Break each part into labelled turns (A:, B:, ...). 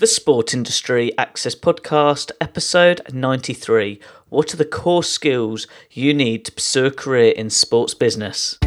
A: The Sport Industry Access Podcast, episode 93. What are the core skills you need to pursue a career in sports business?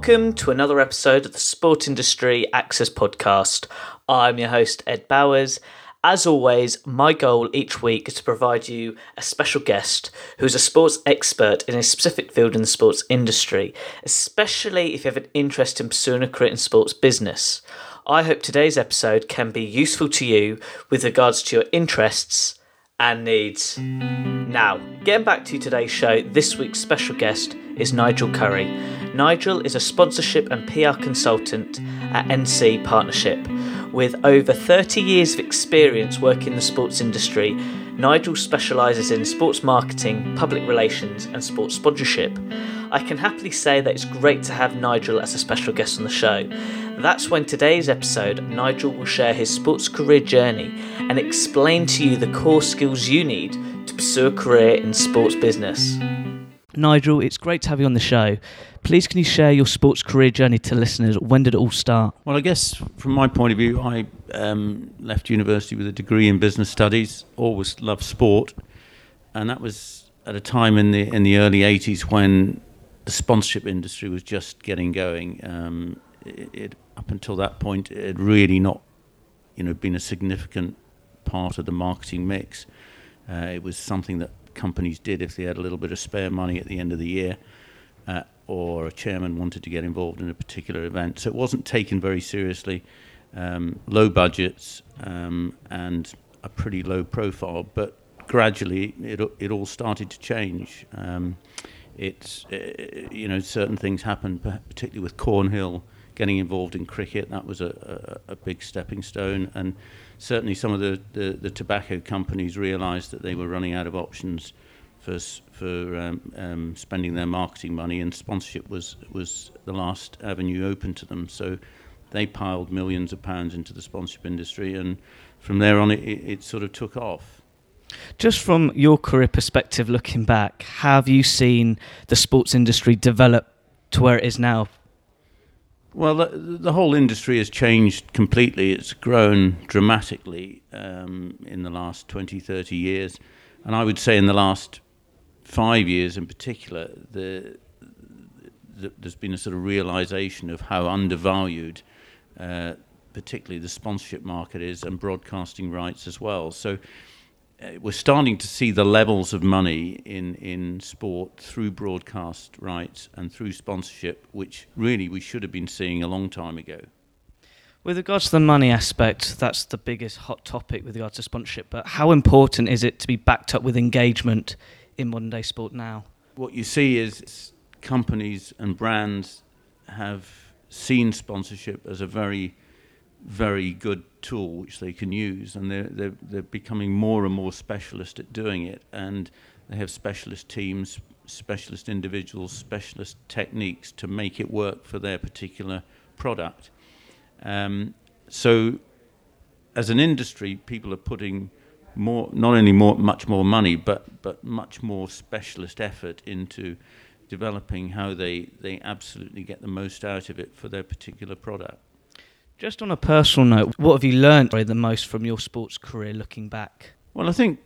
A: Welcome to another episode of the Sport Industry Access Podcast. I'm your host, Ed Bowers. As always, my goal each week is to provide you a special guest who's a sports expert in a specific field in the sports industry, especially if you have an interest in pursuing a career in sports business. I hope today's episode can be useful to you with regards to your interests and needs. Now, getting back to today's show, this week's special guest is Nigel Currie. Nigel is a sponsorship and PR consultant at NC Partnership. With over 30 years of experience working in the sports industry, Nigel specialises in sports marketing, public relations, and sports sponsorship. I can happily say that it's great to have Nigel as a special guest on the show. That's when today's episode, Nigel will share his sports career journey and explain to you the core skills you need to pursue a career in sports business. Nigel, it's great to have you on the show. Please, can you share your sports career journey to listeners? When did it all start?
B: Well, I guess from my point of view, I um, left university with a degree in business studies. Always loved sport, and that was at a time in the in the early '80s when the sponsorship industry was just getting going. Um, it, it, up until that point, it had really not, you know, been a significant part of the marketing mix. Uh, it was something that companies did if they had a little bit of spare money at the end of the year. Uh, or a chairman wanted to get involved in a particular event. So it wasn't taken very seriously. Um, low budgets um, and a pretty low profile, but gradually it it all started to change. Um, it's uh, you know certain things happened, particularly with Cornhill getting involved in cricket. That was a, a, a big stepping stone, and certainly some of the, the, the tobacco companies realised that they were running out of options for for um, um, spending their marketing money, and sponsorship was was the last avenue open to them. So they piled millions of pounds into the sponsorship industry, and from there on, it, it sort of took off.
A: Just from your career perspective, looking back, have you seen the sports industry develop to where it is now?
B: Well, the, the whole industry has changed completely. It's grown dramatically um, in the last 20, 30 years. And I would say in the last five years in particular, the, the, there's been a sort of realization of how undervalued, uh, particularly the sponsorship market is, and broadcasting rights as well. So Uh, we're starting to see the levels of money in, in sport through broadcast rights and through sponsorship, which really we should have been seeing a long time ago.
A: With regards to the money aspect, that's the biggest hot topic with regards to sponsorship. But how important is it to be backed up with engagement in modern day sport now?
B: What you see is companies and brands have seen sponsorship as a very, very good tool which they can use, and they're, they're, they're becoming more and more specialist at doing it. And they have specialist teams, specialist individuals, specialist techniques to make it work for their particular product. Um, so, as an industry, people are putting more, not only more, much more money, but but much more specialist effort into developing how they they absolutely get the most out of it for their particular product.
A: Just on a personal note, what have you learned the most from your sports career looking back?
B: Well, I think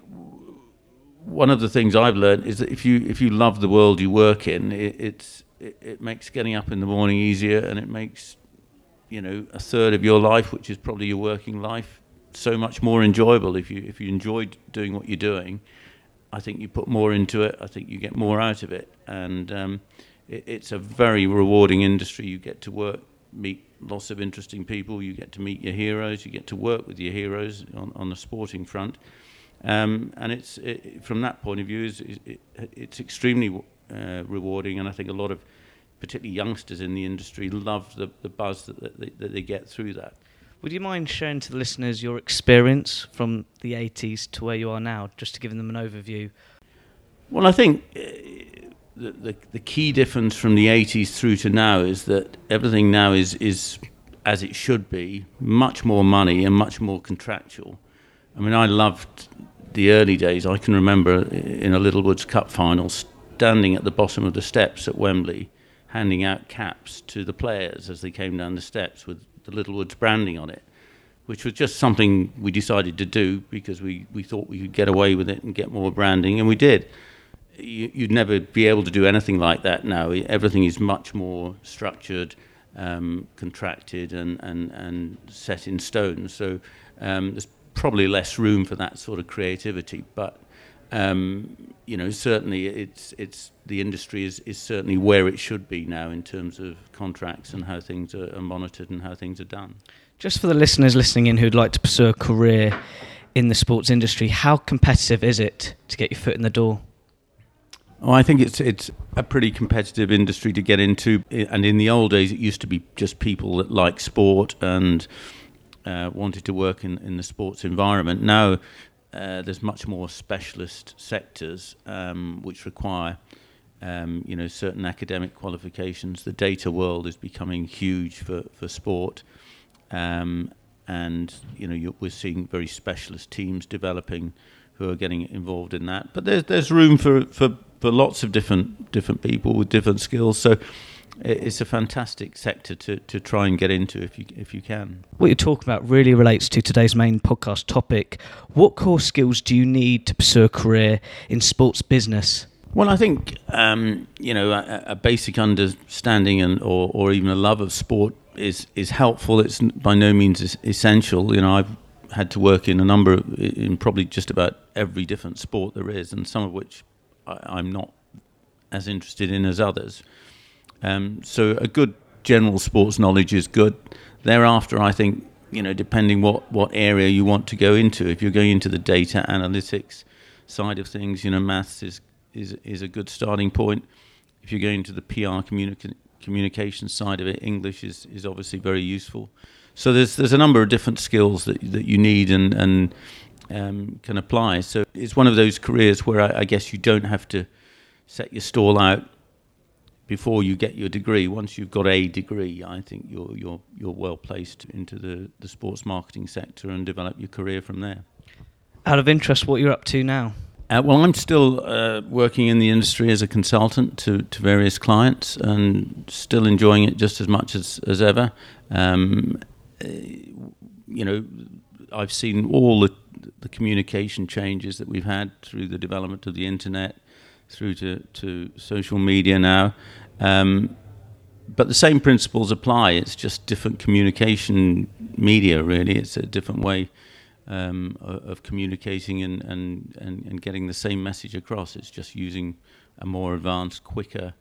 B: one of the things I've learned is that if you if you love the world you work in, it, it's it, it makes getting up in the morning easier, and it makes you know a third of your life, which is probably your working life, so much more enjoyable if you if you enjoyed doing what you're doing. I think you put more into it. I think you get more out of it, and um, it, it's a very rewarding industry. You get to work, meet lots of interesting people. You get to meet your heroes. You get to work with your heroes on, on the sporting front, um, and it's it, from that point of view, it's, it, it's extremely uh, rewarding. And I think a lot of particularly youngsters in the industry, love the, the buzz that, that, that they get through that.
A: Would you mind sharing to the listeners your experience from the 80s to where you are now, just to give them an overview?
B: Well, I think uh, the, the, the key difference from the 80s through to now is that everything now is, is as it should be, much more money and much more contractual. I mean, I loved the early days. I can remember in a Littlewoods Cup final standing at the bottom of the steps at Wembley, handing out caps to the players as they came down the steps with the Littlewoods branding on it, which was just something we decided to do because we, we thought we could get away with it and get more branding, and we did. You, would never be able to do anything like that now. Everything is much more structured, um, contracted, and, and, and set in stone. So um, there's probably less room for that sort of creativity. But um, you know, certainly it's it's the industry is, is certainly where it should be now in terms of contracts and how things are, are monitored and how things are done.
A: Just for the listeners listening in who'd like to pursue a career in the sports industry, how competitive is it to get your foot in the door?
B: Oh, I think it's it's a pretty competitive industry to get into, and in the old days, it used to be just people that like sport and uh, wanted to work in, in the sports environment. Now, uh, there's much more specialist sectors um, which require, um, you know, certain academic qualifications. The data world is becoming huge for for sport, um, and you know, we're seeing very specialist teams developing who are getting involved in that. But there's there's room for for for lots of different different people with different skills. So it's a fantastic sector to, to try and get into if you if you can.
A: What you're talking about really relates to today's main podcast topic. What core skills do you need to pursue a career in sports business?
B: Well, I think um, you know a, a, basic understanding and or, or even a love of sport is is helpful. It's by no means essential. You know, I've had to work in a number of, in probably just about every different sport there is, and some of which I, am not as interested in as others. Um, so a good general sports knowledge is good. Thereafter, I think you know, depending what what area you want to go into. If you're going into the data analytics side of things, you know, maths is is is a good starting point. If you're going to the PR communica- communication side of it, English is is obviously very useful. So there's there's a number of different skills that that you need and and um, can apply. So it's one of those careers where I, I, guess you don't have to set your stall out before you get your degree. Once you've got a degree, I think you're you're you're well placed into the, the sports marketing sector and develop your career from there.
A: Out of interest, what you're up to now?
B: Uh, well, I'm still uh, working in the industry as a consultant to, to various clients and still enjoying it just as much as, as ever. Um, uh, you know, I've seen all the the communication changes that we've had through the development of the internet, through to, to social media now. Um, but the same principles apply. It's just different communication media, really. It's a different way um, of communicating and, and, and, and, getting the same message across. It's just using a more advanced, quicker,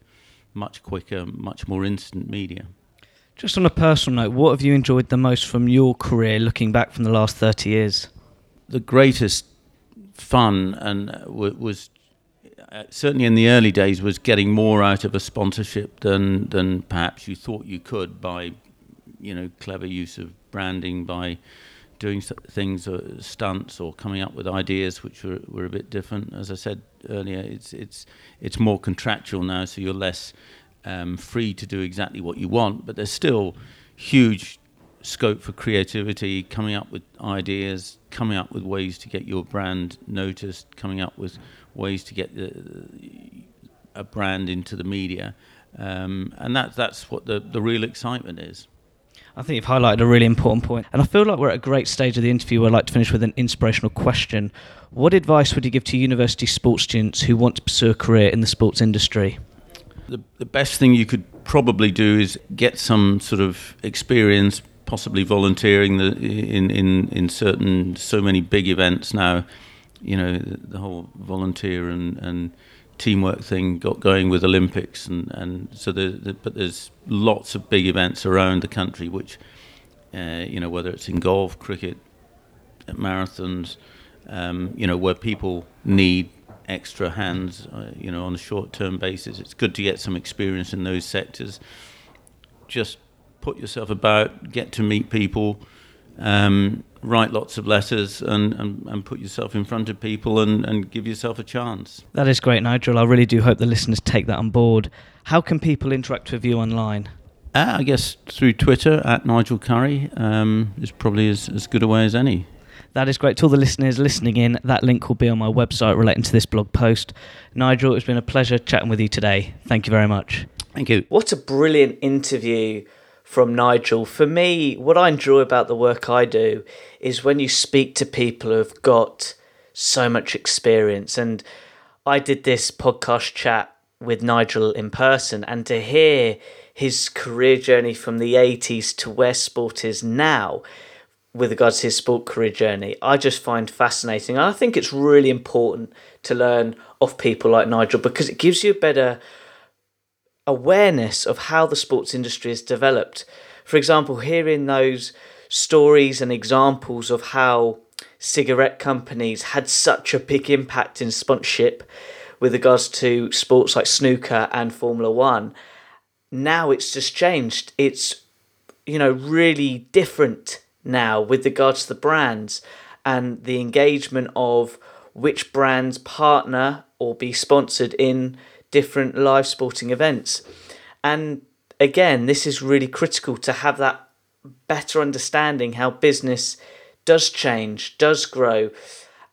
B: much quicker, much more instant media.
A: Just on a personal note, what have you enjoyed the most from your career looking back from the last 30 years?
B: The greatest fun and uh, was uh, certainly in the early days was getting more out of a sponsorship than than perhaps you thought you could by you know clever use of branding by doing things uh, stunts or coming up with ideas which were, were a bit different. As I said earlier it's it's it's more contractual now so you're less um, free to do exactly what you want but there's still huge scope for creativity, coming up with ideas, coming up with ways to get your brand noticed, coming up with ways to get the, a brand into the media, um, and that that's what the the real excitement is.
A: I think you've highlighted a really important point. and I feel like we're at a great stage of the interview. Where I'd like to finish with an inspirational question. What advice would you give to university sports students who want to pursue a career in the sports industry?
B: The, the best thing you could probably do is get some sort of experience possibly volunteering the, in, in, in certain so many big events now. You know, the, whole volunteer and, and teamwork thing got going with Olympics, and, and so the, the, but there's lots of big events around the country, which uh, you know whether it's in golf, cricket, marathons, um, you know where people need extra hands, uh, you know, on a short-term basis. It's good to get some experience in those sectors. Just put yourself about, get to meet people, um, write lots of letters, and, and, and put yourself in front of people and, and give yourself a chance.
A: That is great, Nigel. I really do hope the listeners take that on board. How can people interact with you online?
B: Uh, I guess through Twitter at Nigel Currie um, is probably as, as good a way as any.
A: That is great. To all the listeners listening in, that link will be on my website relating to this blog post. Nigel, it's been a pleasure chatting with you today. Thank you very much.
B: Thank you.
A: What a brilliant interview from Nigel. For me, what I enjoy about the work I do is when you speak to people who've got so much experience. And I did this podcast chat with Nigel in person, and to hear his career journey from the 80s to where sport is now with regards to his sport career journey, I just find fascinating. And I think it's really important to learn of people like Nigel because it gives you a better awareness of how the sports industry has developed. For example, hearing those stories and examples of how cigarette companies had such a big impact in sponsorship with regards to sports like snooker and Formula One. Now it's just changed. It's, you know, really different now with regards to the brands and the engagement of which brands partner or be sponsored in different live sporting events. And again, this is really critical to have that better understanding how business does change, does grow,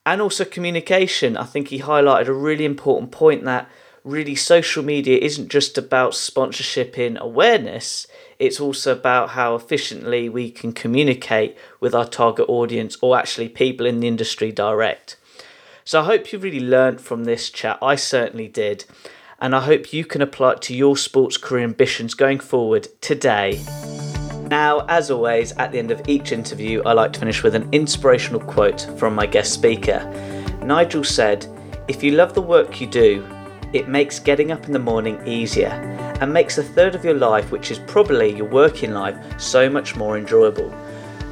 A: and also communication. I think he highlighted a really important point that really social media isn't just about sponsorship in awareness, it's also about how efficiently we can communicate with our target audience or actually people in the industry direct. So I hope you really learned from this chat. I certainly did and I hope you can apply it to your sports career ambitions going forward today. Now, as always, at the end of each interview, I like to finish with an inspirational quote from my guest speaker. Nigel said, If you love the work you do, it makes getting up in the morning easier and makes a third of your life, which is probably your working life, so much more enjoyable.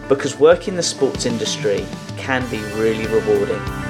A: Because working in the sports industry can be really rewarding.